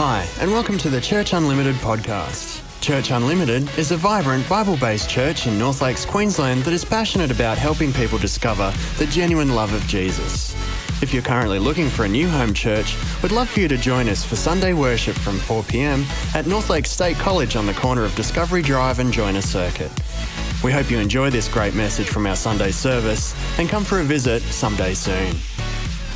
Hi, and welcome to the Church Unlimited podcast. Church Unlimited is a vibrant Bible based church in North Lakes, Queensland that is passionate about helping people discover the genuine love of Jesus. If you're currently looking for a new home church, we'd love for you to join us for Sunday worship from 4 pm at North Lakes State College on the corner of Discovery Drive and Joyner Circuit. We hope you enjoy this great message from our Sunday service and come for a visit someday soon.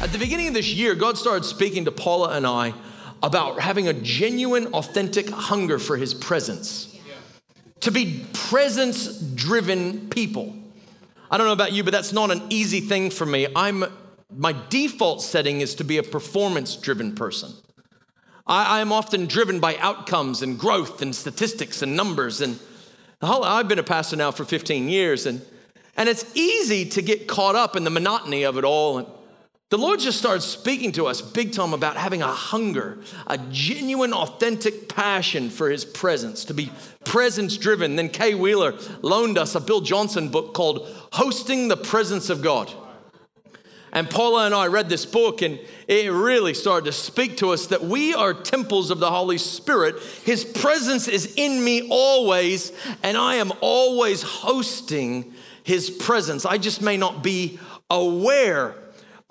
At the beginning of this year, God started speaking to Paula and I about having a genuine, authentic hunger for His presence. To be presence driven people. I don't know about you, but that's not an easy thing for me. I'm my default setting is to be a performance driven person. I, am often driven by outcomes and growth and statistics and numbers. And whole, I've been a pastor now for 15 years, and, and it's easy to get caught up in the monotony of it all. The Lord just started speaking to us big time about having a hunger, a genuine, authentic passion for His presence, to be presence driven. Then Kay Wheeler loaned us a Bill Johnson book called Hosting the Presence of God. And Paula and I read this book, and it really started to speak to us that we are temples of the Holy Spirit. His presence is in me always, and I am always hosting His presence. I just may not be aware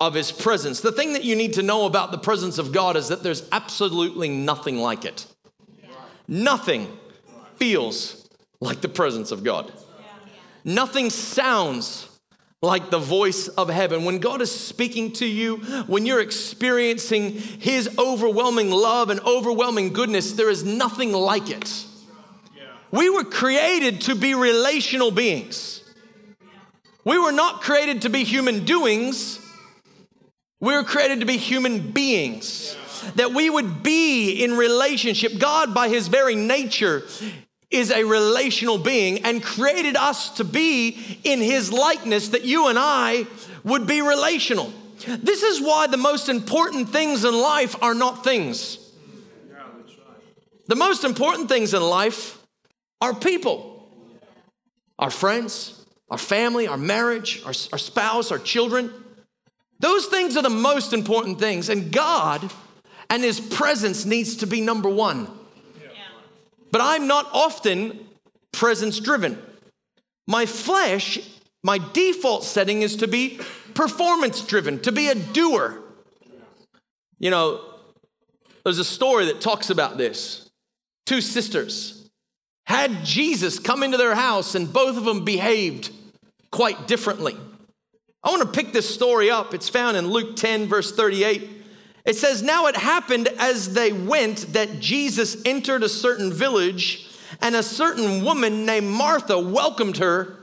of his presence. The thing that you need to know about the presence of God is that there's absolutely nothing like it. Nothing feels like the presence of God. Nothing sounds like the voice of heaven. When God is speaking to you, when you're experiencing His overwhelming love and overwhelming goodness, there is nothing like it. We were created to be relational beings. We were not created to be human doings. We were created to be human beings, that we would be in relationship. God, by his very nature, is a relational being and created us to be in his likeness, that you and I would be relational. This is why the most important things in life are not things. The most important things in life are people, our friends, our family, our marriage, our, our spouse, our children. Those things are the most important things. And God and His presence needs to be number one. But I'm not often presence driven. My flesh, my default setting is to be performance driven, to be a doer. You know, there's a story that talks about this. Two sisters had Jesus come into their house, and both of them behaved quite differently. I want to pick this story up. It's found in Luke 10, verse 38. It says, Now it happened as they went that Jesus entered a certain village, and a certain woman named Martha welcomed her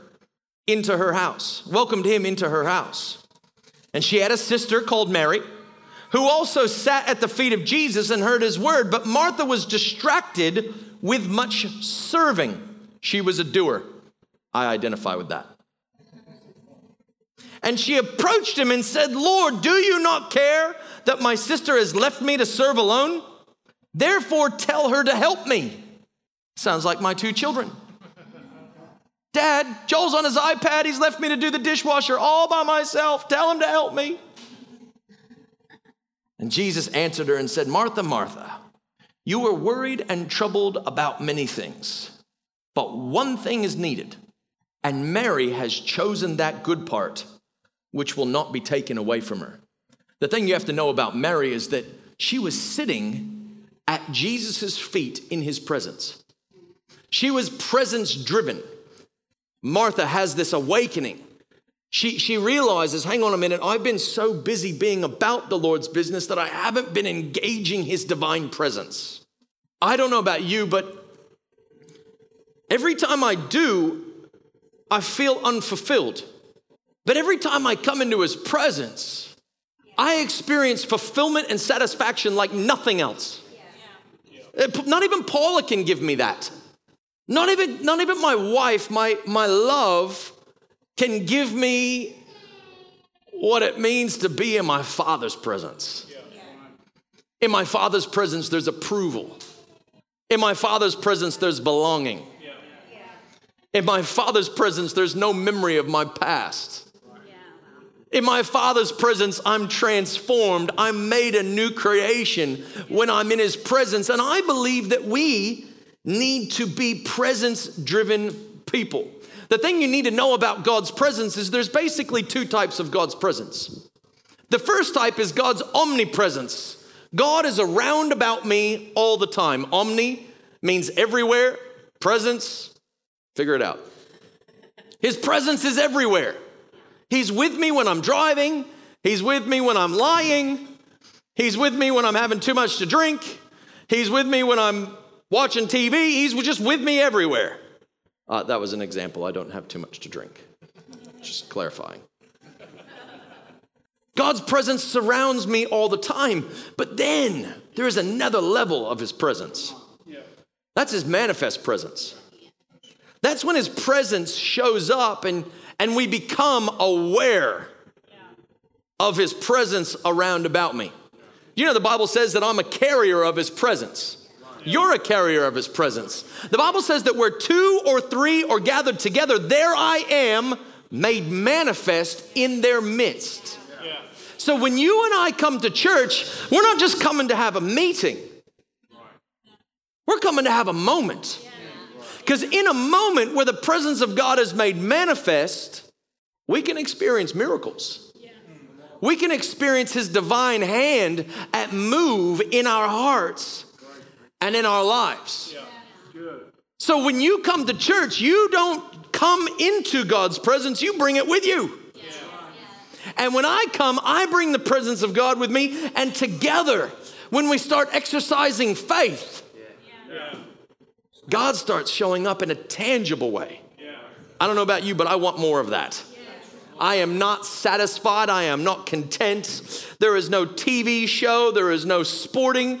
into her house, welcomed him into her house. And she had a sister called Mary, who also sat at the feet of Jesus and heard his word. But Martha was distracted with much serving. She was a doer. I identify with that. And she approached him and said, Lord, do you not care that my sister has left me to serve alone? Therefore, tell her to help me. Sounds like my two children. Dad, Joel's on his iPad. He's left me to do the dishwasher all by myself. Tell him to help me. And Jesus answered her and said, Martha, Martha, you are worried and troubled about many things, but one thing is needed. And Mary has chosen that good part which will not be taken away from her. The thing you have to know about Mary is that she was sitting at Jesus' feet in his presence. She was presence driven. Martha has this awakening. She, she realizes, hang on a minute, I've been so busy being about the Lord's business that I haven't been engaging his divine presence. I don't know about you, but every time I do, I feel unfulfilled. But every time I come into his presence, I experience fulfillment and satisfaction like nothing else. Uh, not even Paula can give me that. Not even, not even my wife, my, my love, can give me what it means to be in my Father's presence. In my Father's presence, there's approval. In my Father's presence, there's belonging. In my Father's presence, there's no memory of my past. In my Father's presence, I'm transformed. I'm made a new creation when I'm in His presence. And I believe that we need to be presence driven people. The thing you need to know about God's presence is there's basically two types of God's presence. The first type is God's omnipresence. God is around about me all the time. Omni means everywhere, presence, figure it out. His presence is everywhere. He's with me when I'm driving. He's with me when I'm lying. He's with me when I'm having too much to drink. He's with me when I'm watching TV. He's just with me everywhere. Uh, that was an example. I don't have too much to drink. Just clarifying. God's presence surrounds me all the time, but then there is another level of His presence. That's His manifest presence. That's when His presence shows up and and we become aware of his presence around about me. You know, the Bible says that I'm a carrier of his presence. You're a carrier of his presence. The Bible says that where two or three are gathered together, there I am made manifest in their midst. So when you and I come to church, we're not just coming to have a meeting, we're coming to have a moment. Because in a moment where the presence of God is made manifest, we can experience miracles. We can experience His divine hand at move in our hearts and in our lives. So when you come to church, you don't come into God's presence, you bring it with you. And when I come, I bring the presence of God with me, and together, when we start exercising faith, God starts showing up in a tangible way. I don't know about you, but I want more of that. I am not satisfied. I am not content. There is no TV show. There is no sporting.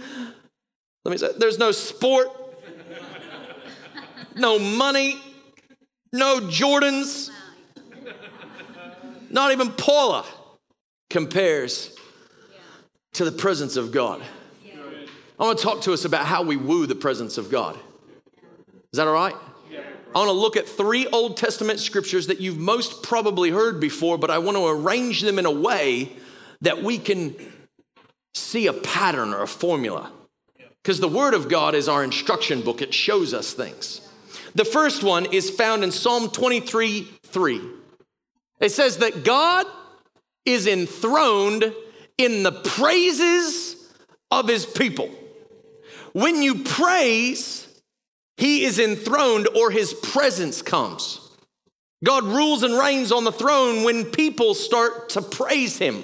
Let me say, there's no sport, no money, no Jordans, not even Paula compares to the presence of God. I want to talk to us about how we woo the presence of God. Is that all right? I want to look at three Old Testament scriptures that you've most probably heard before, but I want to arrange them in a way that we can see a pattern or a formula. Because the Word of God is our instruction book, it shows us things. The first one is found in Psalm 23 3. It says that God is enthroned in the praises of his people. When you praise, he is enthroned or his presence comes. God rules and reigns on the throne when people start to praise him.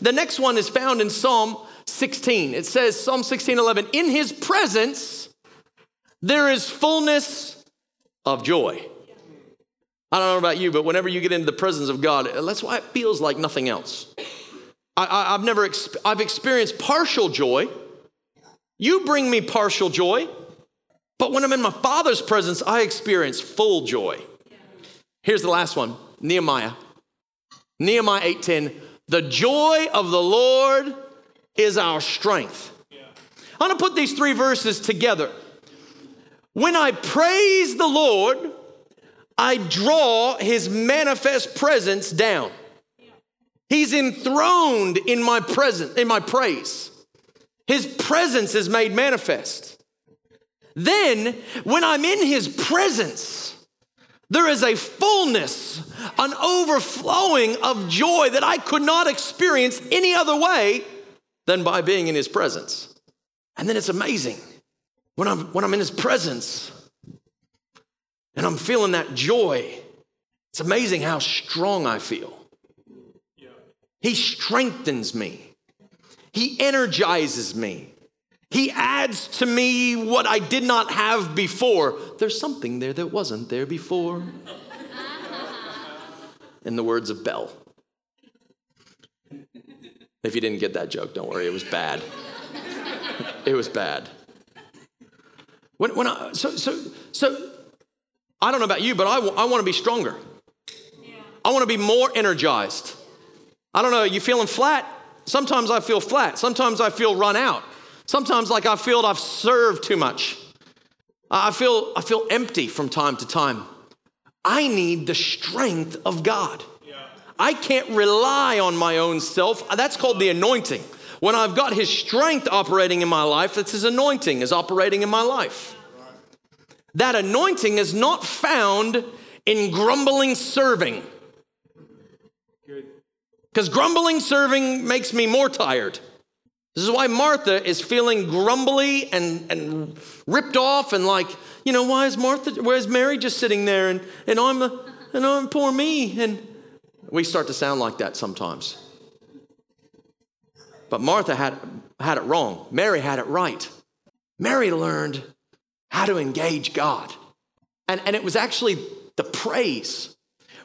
The next one is found in Psalm 16. It says, Psalm 16 11, in his presence there is fullness of joy. I don't know about you, but whenever you get into the presence of God, that's why it feels like nothing else. I, have never, I've experienced partial joy. You bring me partial joy. But when I'm in my Father's presence, I experience full joy. Here's the last one Nehemiah. Nehemiah 8:10. The joy of the Lord is our strength. I'm gonna put these three verses together. When I praise the Lord, I draw his manifest presence down. He's enthroned in my presence, in my praise. His presence is made manifest. Then, when I'm in his presence, there is a fullness, an overflowing of joy that I could not experience any other way than by being in his presence. And then it's amazing when I'm, when I'm in his presence and I'm feeling that joy. It's amazing how strong I feel. He strengthens me, he energizes me. He adds to me what I did not have before. There's something there that wasn't there before. In the words of Belle. If you didn't get that joke, don't worry, it was bad. it was bad. When, when I, so, so, so, I don't know about you, but I, w- I want to be stronger. I want to be more energized. I don't know, you feeling flat? Sometimes I feel flat. Sometimes I feel run out. Sometimes, like I feel I've served too much. I feel, I feel empty from time to time. I need the strength of God. I can't rely on my own self. That's called the anointing. When I've got his strength operating in my life, that's his anointing is operating in my life. That anointing is not found in grumbling serving. Because grumbling serving makes me more tired. This is why Martha is feeling grumbly and, and ripped off and like, you know, why is Martha, where's Mary just sitting there and, and I'm, and I'm poor me? And we start to sound like that sometimes. But Martha had, had it wrong. Mary had it right. Mary learned how to engage God. And, and it was actually the praise.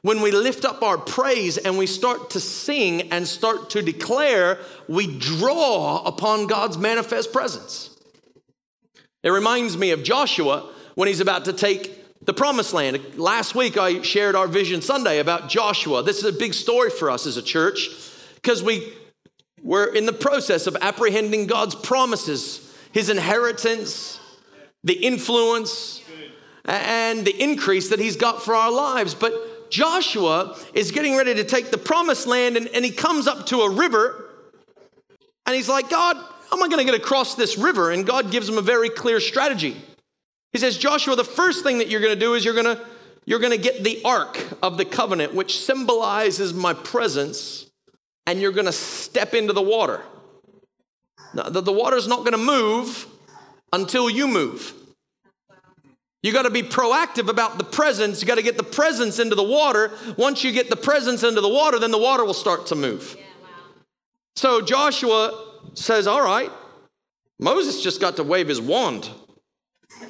When we lift up our praise and we start to sing and start to declare, we draw upon God's manifest presence. It reminds me of Joshua when he's about to take the promised land. Last week I shared our Vision Sunday about Joshua. This is a big story for us as a church because we we're in the process of apprehending God's promises, his inheritance, the influence, and the increase that he's got for our lives. But Joshua is getting ready to take the promised land, and, and he comes up to a river, and he's like, God, how am I going to get across this river? And God gives him a very clear strategy. He says, Joshua, the first thing that you're going to do is you're going to you're going to get the ark of the covenant, which symbolizes my presence, and you're going to step into the water. Now, the, the water's not going to move until you move. You got to be proactive about the presence. You got to get the presence into the water. Once you get the presence into the water, then the water will start to move. Yeah, wow. So Joshua says, All right, Moses just got to wave his wand.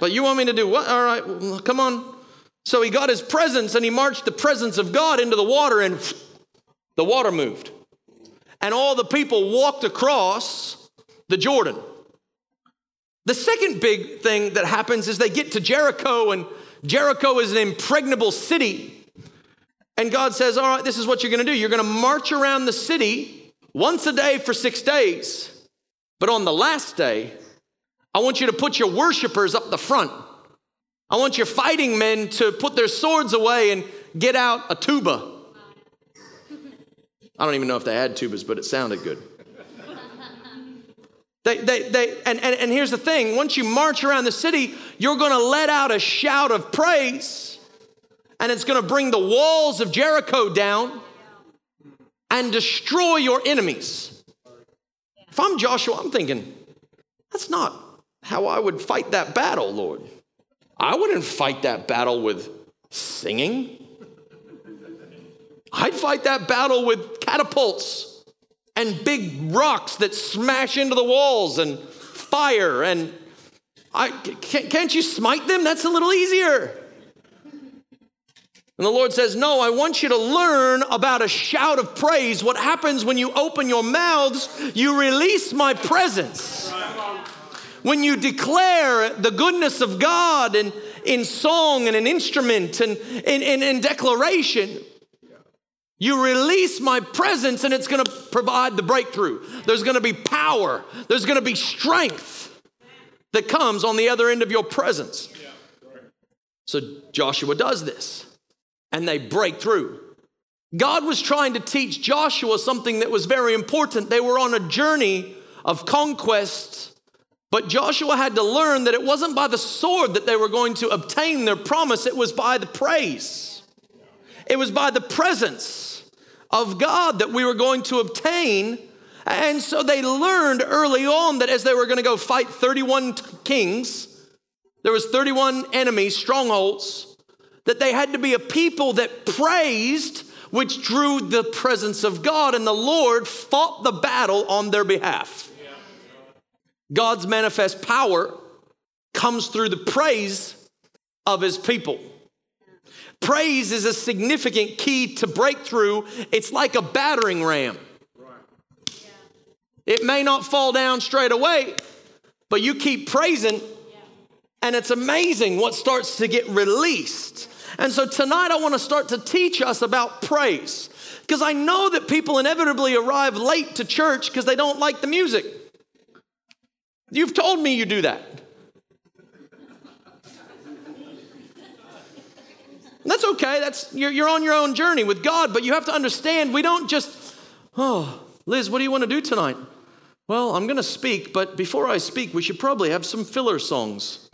but you want me to do what? All right, well, come on. So he got his presence and he marched the presence of God into the water, and the water moved. And all the people walked across the Jordan. The second big thing that happens is they get to Jericho, and Jericho is an impregnable city. And God says, All right, this is what you're going to do. You're going to march around the city once a day for six days. But on the last day, I want you to put your worshipers up the front. I want your fighting men to put their swords away and get out a tuba. I don't even know if they had tubas, but it sounded good. They, they, they, and, and, and here's the thing once you march around the city, you're going to let out a shout of praise, and it's going to bring the walls of Jericho down and destroy your enemies. If I'm Joshua, I'm thinking, that's not how I would fight that battle, Lord. I wouldn't fight that battle with singing. I'd fight that battle with catapults and big rocks that smash into the walls and fire and I, can't you smite them? That's a little easier. And the Lord says, No, I want you to learn about a shout of praise. What happens when you open your mouths, you release my presence. When you declare the goodness of God and in song and an instrument and in, in, in declaration, you release my presence and it's going to provide the breakthrough. There's going to be power, there's going to be strength that comes on the other end of your presence. So Joshua does this and they break through. God was trying to teach Joshua something that was very important. They were on a journey of conquest, but Joshua had to learn that it wasn't by the sword that they were going to obtain their promise, it was by the praise, it was by the presence of God that we were going to obtain. And so they learned early on that as they were going to go fight 31 kings, there was 31 enemies, strongholds, that they had to be a people that praised, which drew the presence of God, and the Lord fought the battle on their behalf. God's manifest power comes through the praise of his people. Praise is a significant key to breakthrough. It's like a battering ram. It may not fall down straight away, but you keep praising, and it's amazing what starts to get released. And so tonight I want to start to teach us about praise because I know that people inevitably arrive late to church because they don't like the music. You've told me you do that. That's okay. That's you're, you're on your own journey with God, but you have to understand we don't just, oh, Liz, what do you want to do tonight? Well, I'm going to speak, but before I speak, we should probably have some filler songs.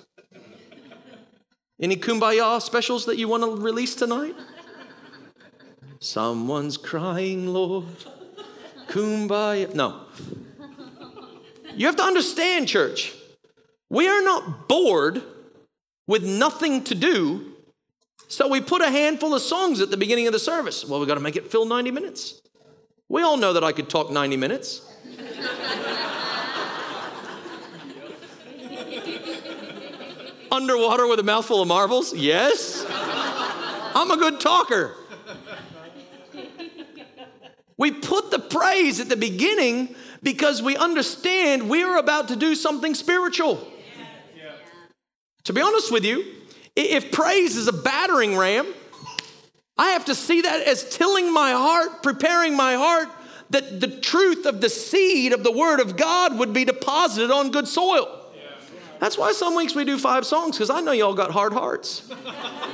Any kumbaya specials that you want to release tonight? Someone's crying, Lord. Kumbaya. No. You have to understand, church, we are not bored with nothing to do, so we put a handful of songs at the beginning of the service. Well, we've got to make it fill 90 minutes. We all know that I could talk 90 minutes. Underwater with a mouthful of marbles? Yes. I'm a good talker. We put the praise at the beginning because we understand we are about to do something spiritual. To be honest with you, if praise is a battering ram, I have to see that as tilling my heart, preparing my heart that the truth of the seed of the Word of God would be deposited on good soil. That's why some weeks we do five songs, because I know y'all got hard hearts.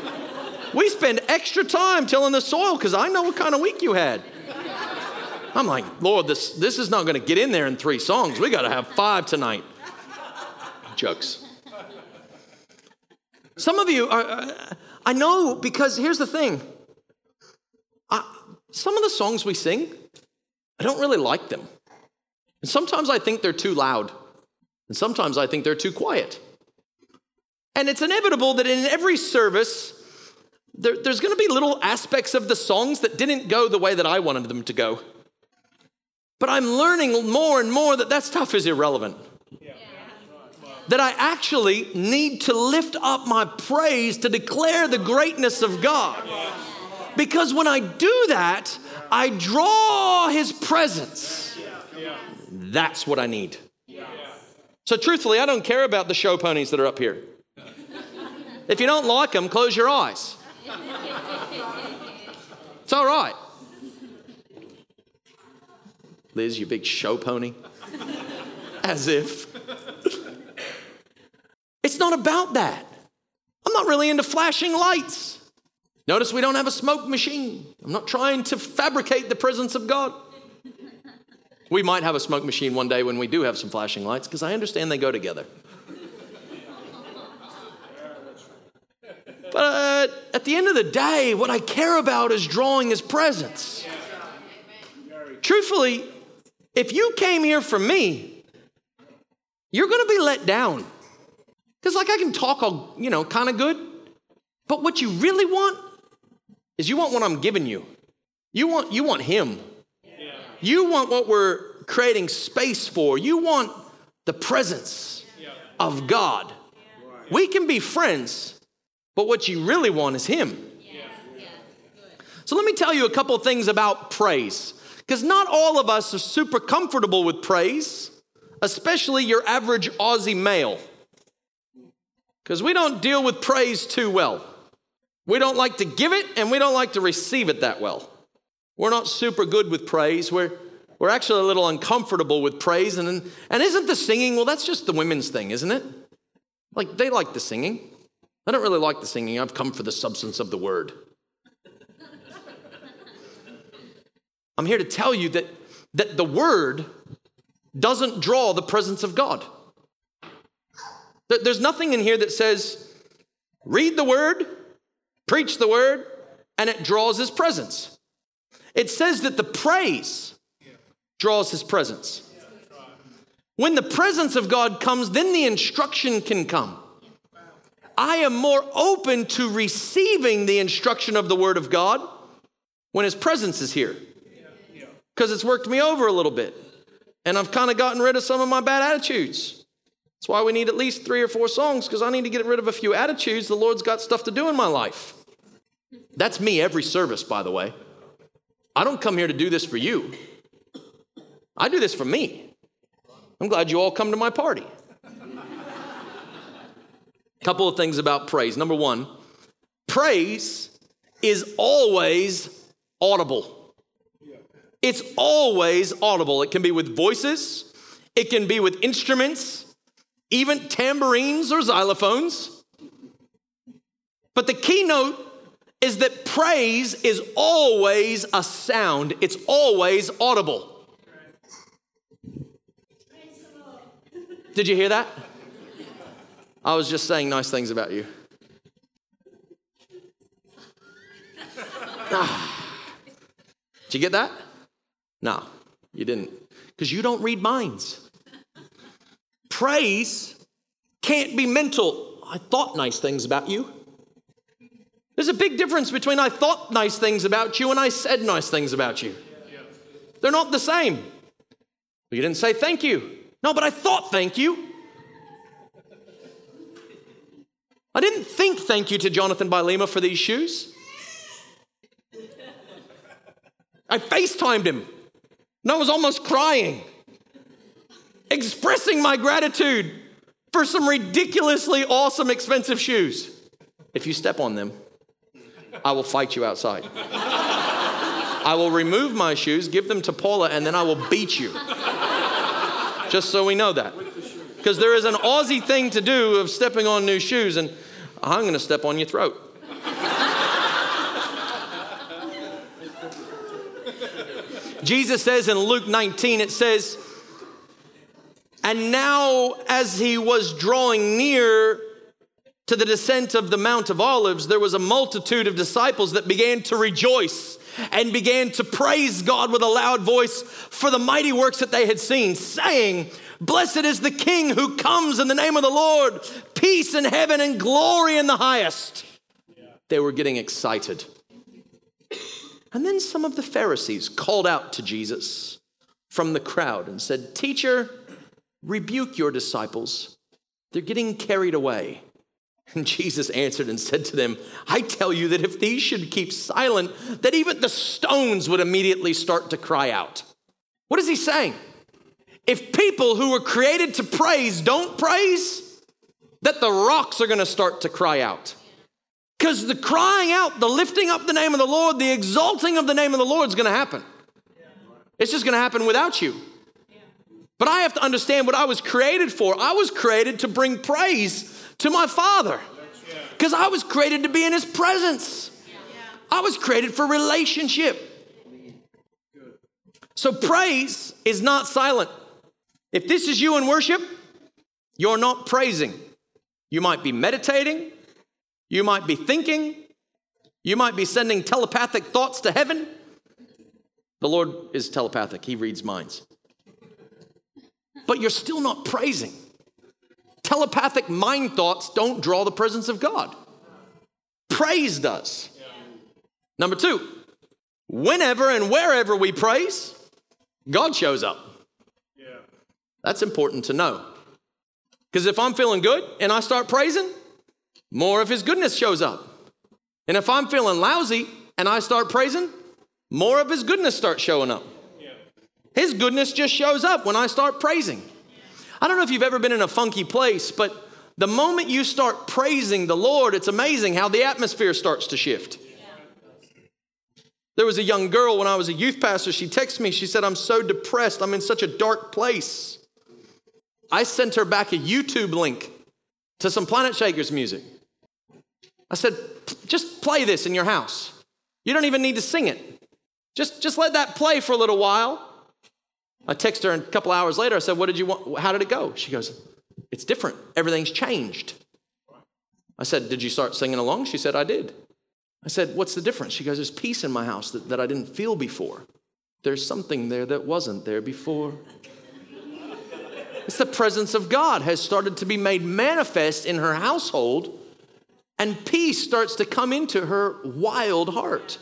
we spend extra time tilling the soil because I know what kind of week you had. I'm like, Lord, this, this is not going to get in there in three songs. We got to have five tonight. Jokes. Some of you are, uh, I know because here's the thing. I, some of the songs we sing, I don't really like them. And sometimes I think they're too loud. And sometimes I think they're too quiet. And it's inevitable that in every service, there, there's going to be little aspects of the songs that didn't go the way that I wanted them to go. But I'm learning more and more that that stuff is irrelevant. That I actually need to lift up my praise to declare the greatness of God. Because when I do that, I draw his presence. That's what I need. So, truthfully, I don't care about the show ponies that are up here. If you don't like them, close your eyes. It's all right. Liz, you big show pony. As if. It's not about that. I'm not really into flashing lights. Notice we don't have a smoke machine. I'm not trying to fabricate the presence of God. We might have a smoke machine one day when we do have some flashing lights because I understand they go together. But uh, at the end of the day, what I care about is drawing His presence. Truthfully, if you came here for me, you're going to be let down. Because, like, I can talk all, you know, kind of good, but what you really want is you want what I'm giving you. You want, you want Him. You want what we're creating space for. You want the presence of God. We can be friends, but what you really want is Him. So, let me tell you a couple things about praise. Because not all of us are super comfortable with praise, especially your average Aussie male. Because we don't deal with praise too well. We don't like to give it and we don't like to receive it that well. We're not super good with praise. We're, we're actually a little uncomfortable with praise. And, and isn't the singing, well, that's just the women's thing, isn't it? Like they like the singing. I don't really like the singing. I've come for the substance of the word. I'm here to tell you that, that the word doesn't draw the presence of God. There's nothing in here that says, read the word, preach the word, and it draws his presence. It says that the praise draws his presence. When the presence of God comes, then the instruction can come. I am more open to receiving the instruction of the word of God when his presence is here because it's worked me over a little bit. And I've kind of gotten rid of some of my bad attitudes. That's why we need at least three or four songs because I need to get rid of a few attitudes. The Lord's got stuff to do in my life. That's me every service, by the way. I don't come here to do this for you, I do this for me. I'm glad you all come to my party. Couple of things about praise. Number one, praise is always audible. It's always audible. It can be with voices, it can be with instruments, even tambourines or xylophones. But the keynote is that praise is always a sound, it's always audible. Did you hear that? I was just saying nice things about you. Ah. Did you get that? No, you didn't. Because you don't read minds. Praise can't be mental. I thought nice things about you. There's a big difference between I thought nice things about you and I said nice things about you. They're not the same. You didn't say thank you. No, but I thought thank you. I didn't think thank you to Jonathan Lima for these shoes. I FaceTimed him and I was almost crying, expressing my gratitude for some ridiculously awesome, expensive shoes. If you step on them, I will fight you outside. I will remove my shoes, give them to Paula, and then I will beat you. Just so we know that. Because there is an Aussie thing to do of stepping on new shoes, and I'm going to step on your throat. Jesus says in Luke 19, it says, And now as he was drawing near to the descent of the Mount of Olives, there was a multitude of disciples that began to rejoice and began to praise God with a loud voice for the mighty works that they had seen, saying, Blessed is the King who comes in the name of the Lord, peace in heaven and glory in the highest. They were getting excited. And then some of the Pharisees called out to Jesus from the crowd and said, Teacher, rebuke your disciples. They're getting carried away. And Jesus answered and said to them, I tell you that if these should keep silent, that even the stones would immediately start to cry out. What is he saying? If people who were created to praise don't praise, that the rocks are going to start to cry out. Because the crying out, the lifting up the name of the Lord, the exalting of the name of the Lord is going to happen. It's just going to happen without you. But I have to understand what I was created for. I was created to bring praise to my Father because I was created to be in His presence. I was created for relationship. So praise is not silent. If this is you in worship, you're not praising. You might be meditating, you might be thinking, you might be sending telepathic thoughts to heaven. The Lord is telepathic, He reads minds. But you're still not praising. Telepathic mind thoughts don't draw the presence of God. Praise does. Number two, whenever and wherever we praise, God shows up. Yeah. That's important to know. Because if I'm feeling good and I start praising, more of His goodness shows up. And if I'm feeling lousy and I start praising, more of His goodness starts showing up. His goodness just shows up when I start praising. I don't know if you've ever been in a funky place, but the moment you start praising the Lord, it's amazing how the atmosphere starts to shift. There was a young girl when I was a youth pastor. She texted me. She said, I'm so depressed. I'm in such a dark place. I sent her back a YouTube link to some Planetshakers music. I said, just play this in your house. You don't even need to sing it. Just, just let that play for a little while. I text her a couple hours later. I said, What did you want? How did it go? She goes, It's different. Everything's changed. I said, Did you start singing along? She said, I did. I said, What's the difference? She goes, There's peace in my house that, that I didn't feel before. There's something there that wasn't there before. It's the presence of God has started to be made manifest in her household, and peace starts to come into her wild heart.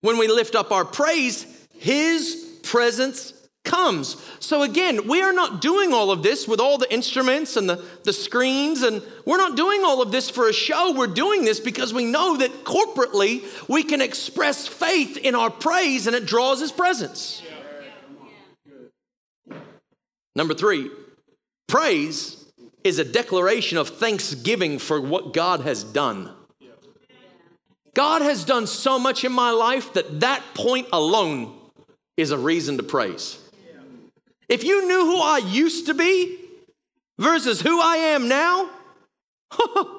When we lift up our praise, His presence comes. So again, we are not doing all of this with all the instruments and the, the screens, and we're not doing all of this for a show. We're doing this because we know that corporately we can express faith in our praise and it draws his presence. Number three, praise is a declaration of thanksgiving for what God has done. God has done so much in my life that that point alone is a reason to praise. If you knew who I used to be versus who I am now,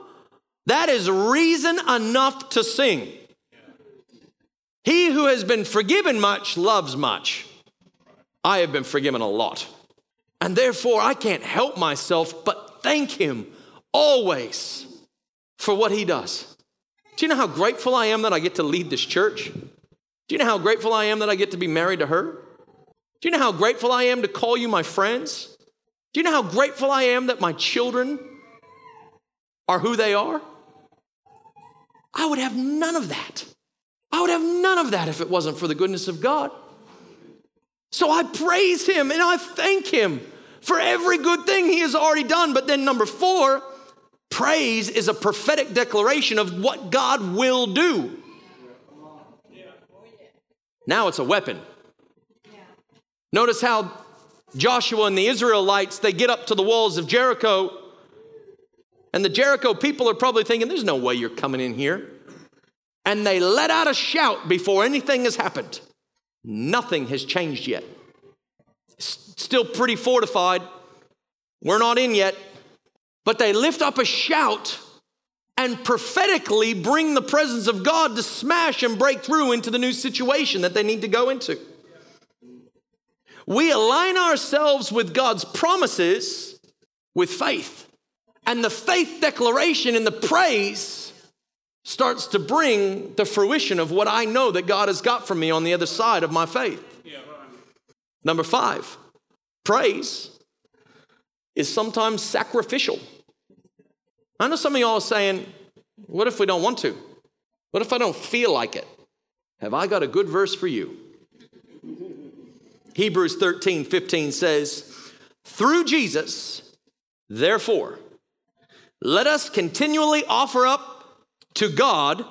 That is reason enough to sing. He who has been forgiven much loves much. I have been forgiven a lot. And therefore, I can't help myself but thank him always for what he does. Do you know how grateful I am that I get to lead this church? Do you know how grateful I am that I get to be married to her? Do you know how grateful I am to call you my friends? Do you know how grateful I am that my children are who they are? I would have none of that. I would have none of that if it wasn't for the goodness of God. So I praise him and I thank him for every good thing he has already done. But then, number four, praise is a prophetic declaration of what God will do. Now it's a weapon. Notice how Joshua and the Israelites, they get up to the walls of Jericho, and the Jericho people are probably thinking, There's no way you're coming in here. And they let out a shout before anything has happened. Nothing has changed yet. Still pretty fortified. We're not in yet. But they lift up a shout and prophetically bring the presence of God to smash and break through into the new situation that they need to go into. We align ourselves with God's promises with faith. And the faith declaration and the praise starts to bring the fruition of what I know that God has got for me on the other side of my faith. Number five, praise is sometimes sacrificial. I know some of y'all are saying, what if we don't want to? What if I don't feel like it? Have I got a good verse for you? Hebrews 13, 15 says, Through Jesus, therefore, let us continually offer up to God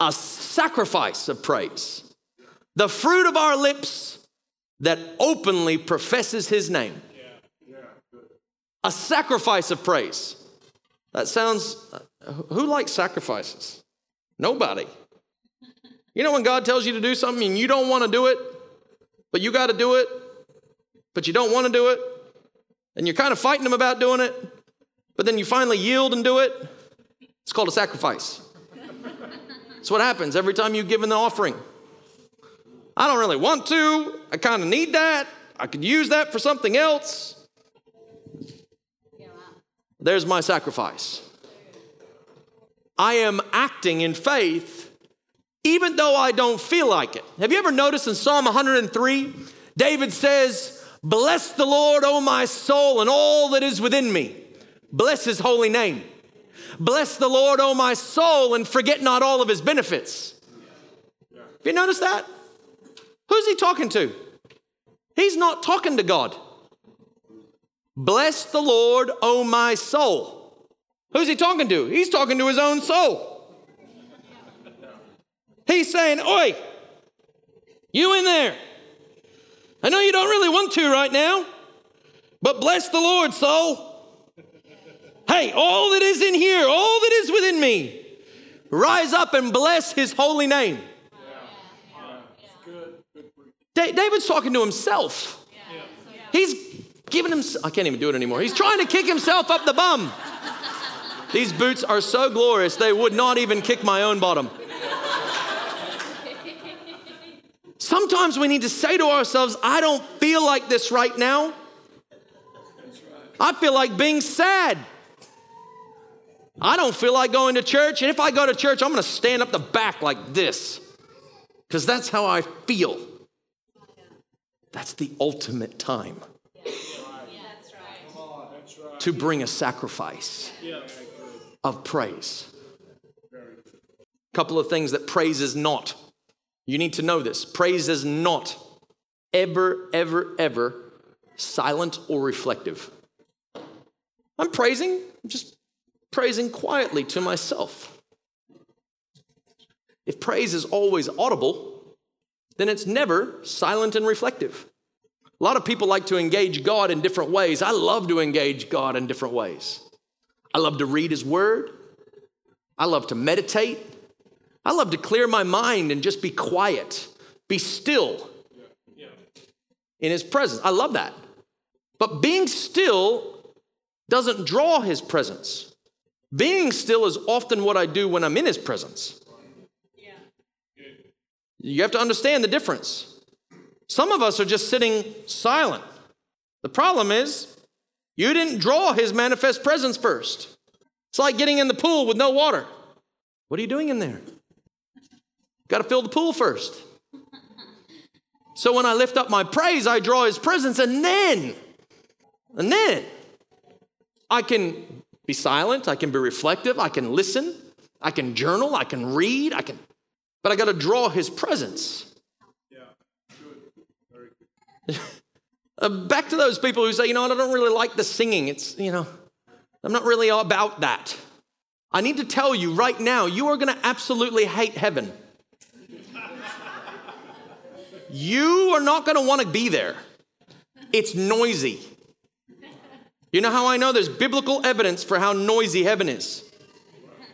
a sacrifice of praise, the fruit of our lips that openly professes his name. A sacrifice of praise. That sounds, who likes sacrifices? Nobody. You know when God tells you to do something and you don't want to do it, but you got to do it, but you don't want to do it, and you're kind of fighting Him about doing it, but then you finally yield and do it? It's called a sacrifice. That's what happens every time you give the offering. I don't really want to. I kind of need that. I could use that for something else. There's my sacrifice. I am acting in faith even though I don't feel like it. Have you ever noticed in Psalm 103, David says, Bless the Lord, O my soul, and all that is within me. Bless his holy name. Bless the Lord, O my soul, and forget not all of his benefits. Have you noticed that? Who's he talking to? He's not talking to God. Bless the Lord, O my soul. Who's he talking to? He's talking to his own soul. He's saying, Oi, you in there. I know you don't really want to right now, but bless the Lord, soul. Hey, all that is in here, all that is within me, rise up and bless his holy name. David's talking to himself. He's giving him, I can't even do it anymore. He's trying to kick himself up the bum. These boots are so glorious, they would not even kick my own bottom. Sometimes we need to say to ourselves, I don't feel like this right now. I feel like being sad. I don't feel like going to church. And if I go to church, I'm going to stand up the back like this because that's how I feel. That's the ultimate time to bring a sacrifice of praise. A couple of things that praise is not. You need to know this. Praise is not ever, ever, ever silent or reflective. I'm praising, I'm just praising quietly to myself. If praise is always audible, then it's never silent and reflective. A lot of people like to engage God in different ways. I love to engage God in different ways. I love to read His Word. I love to meditate. I love to clear my mind and just be quiet, be still in His presence. I love that. But being still doesn't draw His presence. Being still is often what I do when I'm in his presence. You have to understand the difference. Some of us are just sitting silent. The problem is, you didn't draw his manifest presence first. It's like getting in the pool with no water. What are you doing in there? Got to fill the pool first. So when I lift up my praise, I draw his presence, and then, and then I can be silent, I can be reflective, I can listen, I can journal, I can read, I can, but I got to draw his presence. Yeah, good. Very good. uh, Uh, back to those people who say, you know, I don't really like the singing. It's, you know, I'm not really about that. I need to tell you right now, you are going to absolutely hate heaven. you are not going to want to be there. It's noisy. You know how I know there's biblical evidence for how noisy heaven is?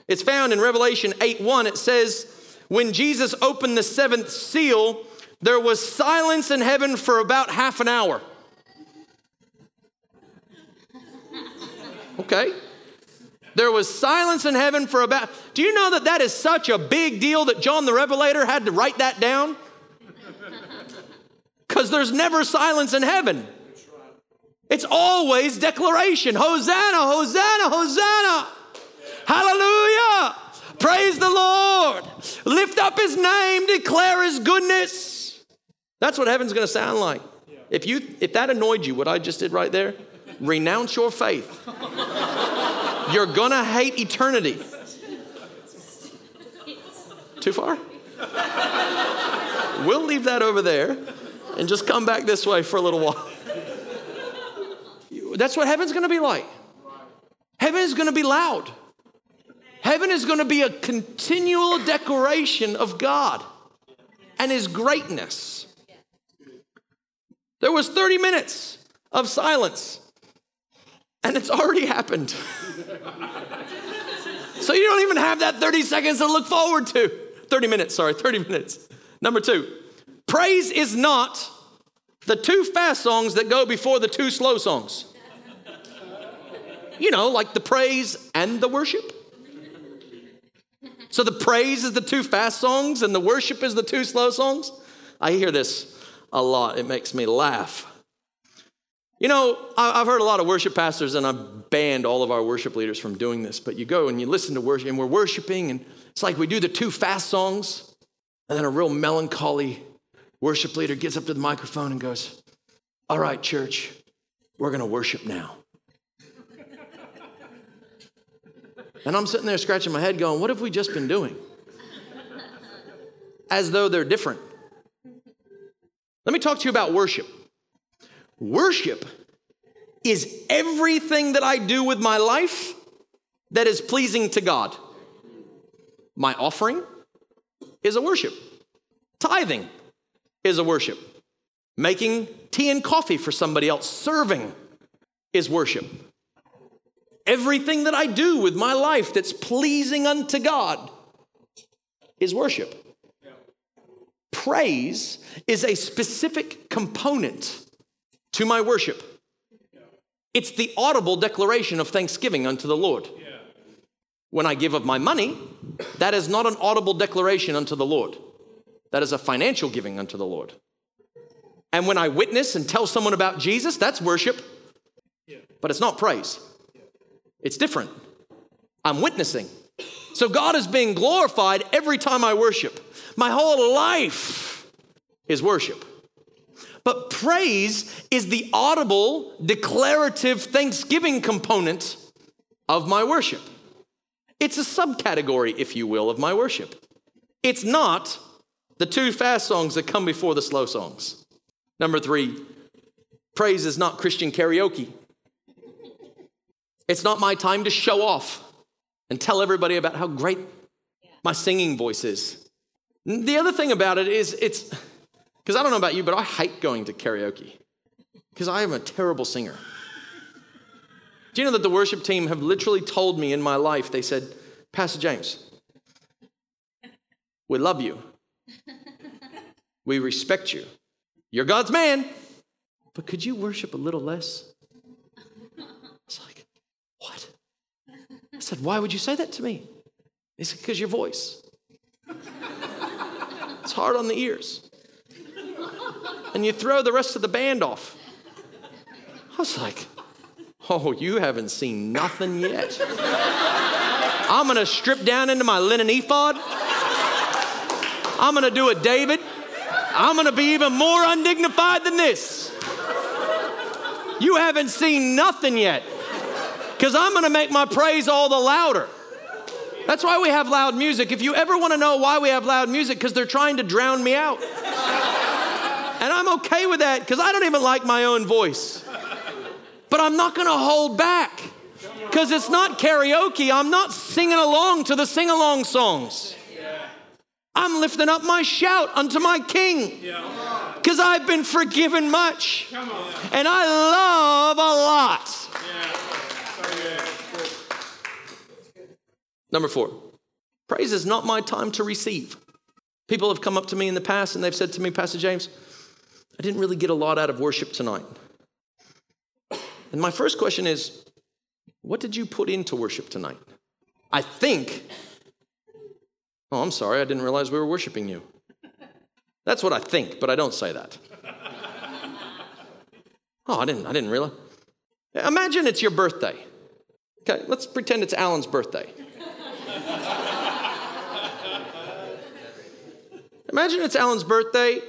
It's found in Revelation 8 1. It says, When Jesus opened the seventh seal, there was silence in heaven for about half an hour. Okay. There was silence in heaven for about. Do you know that that is such a big deal that John the Revelator had to write that down? Because there's never silence in heaven. It's always declaration Hosanna, Hosanna, Hosanna. Hallelujah. Praise the Lord. Lift up his name, declare his goodness. That's what heaven's going to sound like. If you if that annoyed you what I just did right there, renounce your faith. You're going to hate eternity. Too far? We'll leave that over there and just come back this way for a little while. That's what heaven's going to be like. Heaven is going to be loud. Heaven is going to be a continual declaration of God and His greatness. There was 30 minutes of silence, and it's already happened. so you don't even have that 30 seconds to look forward to. 30 minutes, sorry, 30 minutes. Number two, praise is not the two fast songs that go before the two slow songs. You know, like the praise and the worship. So the praise is the two fast songs and the worship is the two slow songs. I hear this a lot. It makes me laugh. You know, I've heard a lot of worship pastors, and I've banned all of our worship leaders from doing this, but you go and you listen to worship, and we're worshiping, and it's like we do the two fast songs, and then a real melancholy worship leader gets up to the microphone and goes, All right, church, we're going to worship now. And I'm sitting there scratching my head going, what have we just been doing? As though they're different. Let me talk to you about worship. Worship is everything that I do with my life that is pleasing to God. My offering is a worship, tithing is a worship, making tea and coffee for somebody else, serving is worship. Everything that I do with my life that's pleasing unto God is worship. Praise is a specific component to my worship. It's the audible declaration of thanksgiving unto the Lord. When I give of my money, that is not an audible declaration unto the Lord. That is a financial giving unto the Lord. And when I witness and tell someone about Jesus, that's worship, but it's not praise. It's different. I'm witnessing. So God is being glorified every time I worship. My whole life is worship. But praise is the audible, declarative thanksgiving component of my worship. It's a subcategory, if you will, of my worship. It's not the two fast songs that come before the slow songs. Number three, praise is not Christian karaoke. It's not my time to show off and tell everybody about how great my singing voice is. The other thing about it is, it's because I don't know about you, but I hate going to karaoke because I am a terrible singer. Do you know that the worship team have literally told me in my life, they said, Pastor James, we love you. We respect you. You're God's man. But could you worship a little less? It's like, what? I said, Why would you say that to me? He said, Because your voice. It's hard on the ears. And you throw the rest of the band off. I was like, Oh, you haven't seen nothing yet. I'm gonna strip down into my linen ephod. I'm gonna do a David. I'm gonna be even more undignified than this. You haven't seen nothing yet. Because I'm gonna make my praise all the louder. That's why we have loud music. If you ever wanna know why we have loud music, because they're trying to drown me out. And I'm okay with that, because I don't even like my own voice. But I'm not gonna hold back. Because it's not karaoke. I'm not singing along to the sing along songs. I'm lifting up my shout unto my King. Because I've been forgiven much. And I love a lot. Number four, praise is not my time to receive. People have come up to me in the past and they've said to me, Pastor James, I didn't really get a lot out of worship tonight. And my first question is, what did you put into worship tonight? I think, oh, I'm sorry, I didn't realize we were worshiping you. That's what I think, but I don't say that. Oh, I didn't, I didn't realize. Imagine it's your birthday. Okay, let's pretend it's Alan's birthday. Imagine it's Alan's birthday,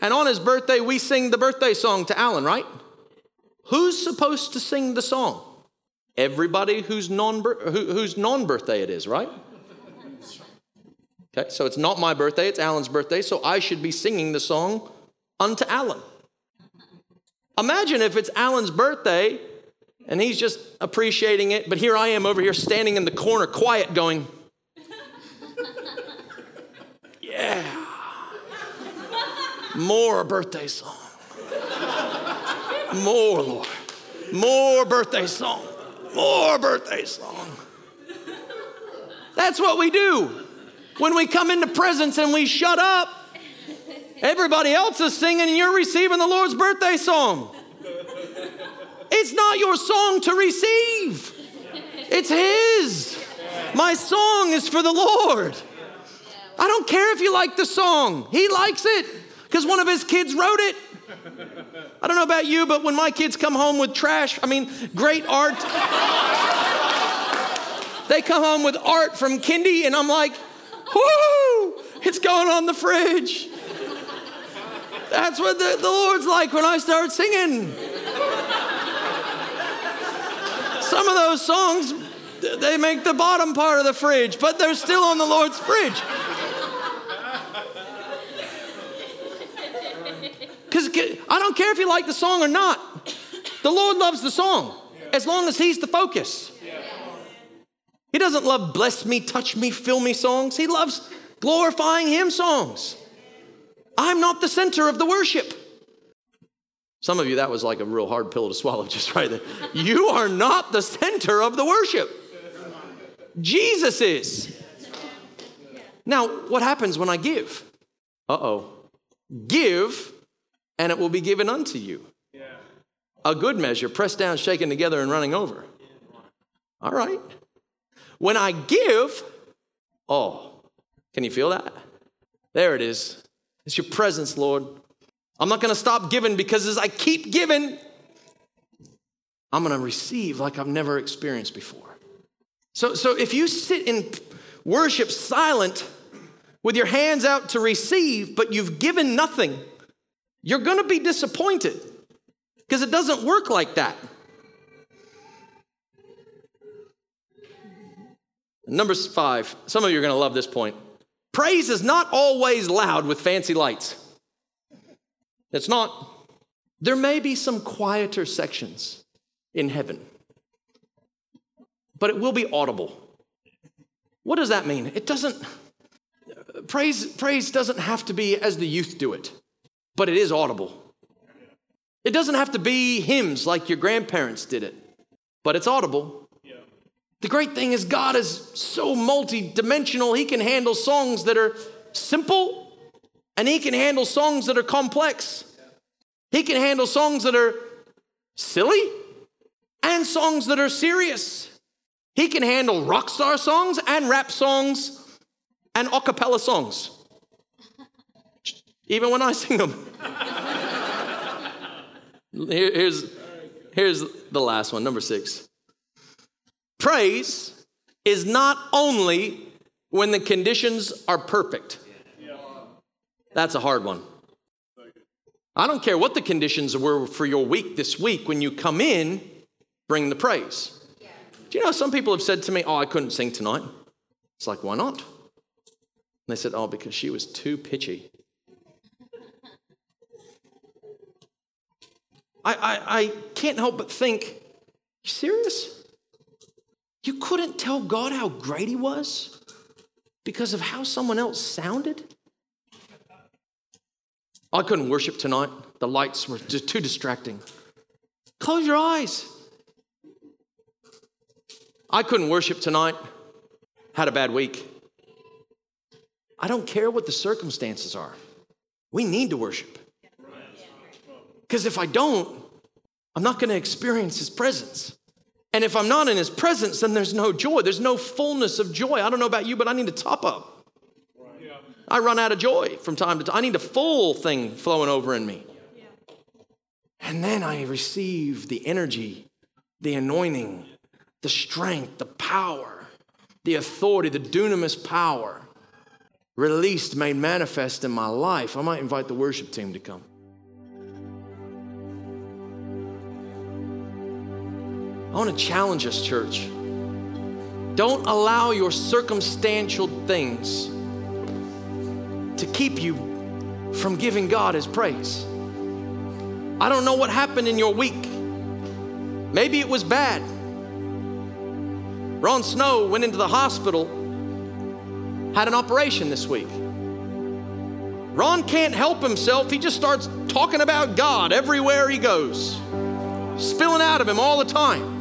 and on his birthday, we sing the birthday song to Alan, right? Who's supposed to sing the song? Everybody whose non whose non birthday it is, right? Okay, so it's not my birthday, it's Alan's birthday, so I should be singing the song unto Alan. Imagine if it's Alan's birthday and he's just appreciating it, but here I am over here standing in the corner, quiet, going, Yeah, more birthday song. More, Lord. More birthday song. More birthday song. That's what we do. When we come into presence and we shut up, everybody else is singing and you're receiving the Lord's birthday song. It's not your song to receive, it's His. My song is for the Lord. I don't care if you like the song, He likes it because one of His kids wrote it. I don't know about you, but when my kids come home with trash, I mean, great art, they come home with art from Kindy, and I'm like, whoo, it's going on the fridge. That's what the, the Lord's like when I start singing. Some of those songs, they make the bottom part of the fridge, but they're still on the Lord's fridge. Because I don't care if you like the song or not. The Lord loves the song as long as He's the focus. He doesn't love bless me, touch me, fill me songs. He loves glorifying Him songs. I'm not the center of the worship. Some of you, that was like a real hard pill to swallow just right there. You are not the center of the worship. Jesus is. Now, what happens when I give? Uh oh. Give and it will be given unto you. A good measure, pressed down, shaken together, and running over. All right. When I give, oh, can you feel that? There it is. It's your presence, Lord. I'm not going to stop giving because as I keep giving, I'm going to receive like I've never experienced before. So, so if you sit in worship silent with your hands out to receive, but you've given nothing, you're going to be disappointed because it doesn't work like that. Number five, some of you are going to love this point. Praise is not always loud with fancy lights. It's not. There may be some quieter sections in heaven, but it will be audible. What does that mean? It doesn't, praise, praise doesn't have to be as the youth do it but it is audible. It doesn't have to be hymns like your grandparents did it, but it's audible. The great thing is, God is so multi-dimensional. He can handle songs that are simple, and He can handle songs that are complex. He can handle songs that are silly and songs that are serious. He can handle rock star songs and rap songs and a cappella songs, even when I sing them. Here, here's, here's the last one, number six. Praise is not only when the conditions are perfect. That's a hard one. I don't care what the conditions were for your week this week. When you come in, bring the praise. Do you know some people have said to me, Oh, I couldn't sing tonight? It's like, why not? And they said, Oh, because she was too pitchy. I, I, I can't help but think, you serious? You couldn't tell God how great He was because of how someone else sounded? I couldn't worship tonight. The lights were just too distracting. Close your eyes. I couldn't worship tonight. Had a bad week. I don't care what the circumstances are. We need to worship. Because if I don't, I'm not going to experience His presence. And if I'm not in His presence, then there's no joy. There's no fullness of joy. I don't know about you, but I need to top up. I run out of joy from time to time. I need a full thing flowing over in me. And then I receive the energy, the anointing, the strength, the power, the authority, the dunamis power released, made manifest in my life. I might invite the worship team to come. I want to challenge us, church. Don't allow your circumstantial things to keep you from giving God His praise. I don't know what happened in your week. Maybe it was bad. Ron Snow went into the hospital, had an operation this week. Ron can't help himself. He just starts talking about God everywhere he goes, spilling out of him all the time.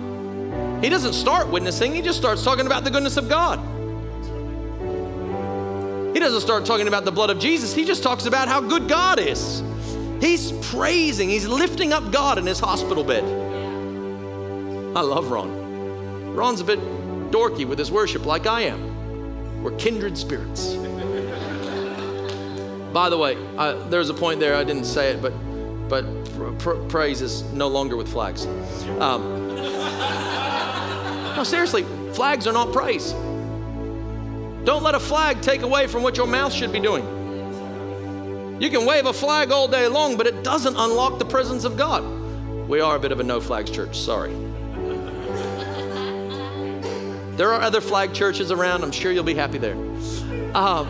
He doesn't start witnessing, he just starts talking about the goodness of God. He doesn't start talking about the blood of Jesus, he just talks about how good God is. He's praising, he's lifting up God in his hospital bed. I love Ron. Ron's a bit dorky with his worship, like I am. We're kindred spirits. By the way, I, there's a point there I didn't say it, but but pr- pr- praise is no longer with flags. Um, no, seriously, flags are not praise. Don't let a flag take away from what your mouth should be doing. You can wave a flag all day long, but it doesn't unlock the presence of God. We are a bit of a no flags church, sorry. There are other flag churches around. I'm sure you'll be happy there. Um,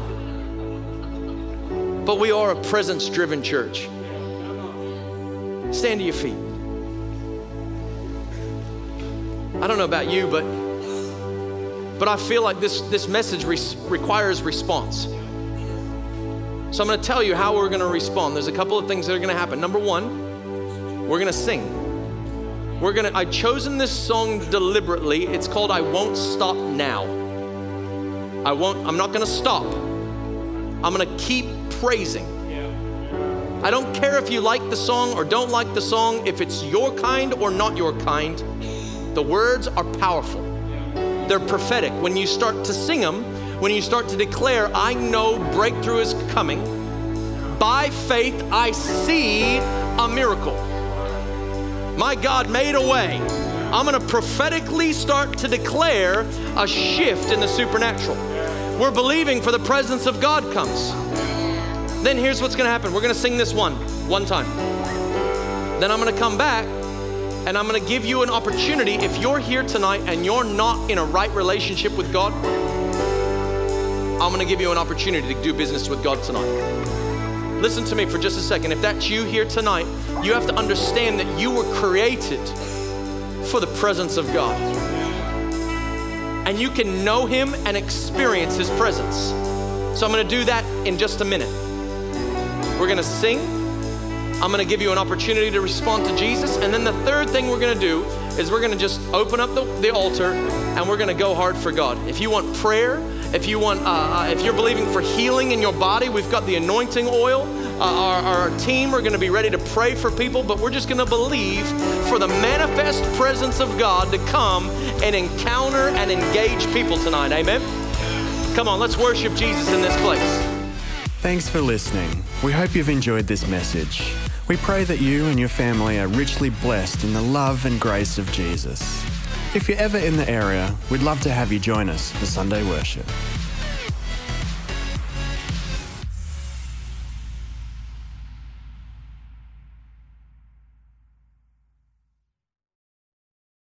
but we are a presence driven church. Stand to your feet. I don't know about you, but but I feel like this this message re- requires response. So I'm going to tell you how we're going to respond. There's a couple of things that are going to happen. Number 1, we're going to sing. We're going to I've chosen this song deliberately. It's called I Won't Stop Now. I won't I'm not going to stop. I'm going to keep praising. I don't care if you like the song or don't like the song, if it's your kind or not your kind. The words are powerful. They're prophetic. When you start to sing them, when you start to declare, I know breakthrough is coming, by faith I see a miracle. My God made a way. I'm going to prophetically start to declare a shift in the supernatural. We're believing for the presence of God comes. Then here's what's going to happen. We're going to sing this one, one time. Then I'm going to come back and I'm going to give you an opportunity. If you're here tonight and you're not in a right relationship with God, I'm going to give you an opportunity to do business with God tonight. Listen to me for just a second. If that's you here tonight, you have to understand that you were created for the presence of God. And you can know Him and experience His presence. So I'm going to do that in just a minute. We're going to sing. I'm going to give you an opportunity to respond to Jesus. And then the third thing we're going to do is we're going to just open up the, the altar and we're going to go hard for God. If you want prayer, if you want, uh, uh, if you're believing for healing in your body, we've got the anointing oil. uh, our, our team are going to be ready to pray for people, but we're just going to believe for the manifest presence of God to come and encounter and engage people tonight. Amen? Come on, let's worship Jesus in this place. Thanks for listening. We hope you've enjoyed this message. We pray that you and your family are richly blessed in the love and grace of Jesus. If you're ever in the area, we'd love to have you join us for Sunday worship.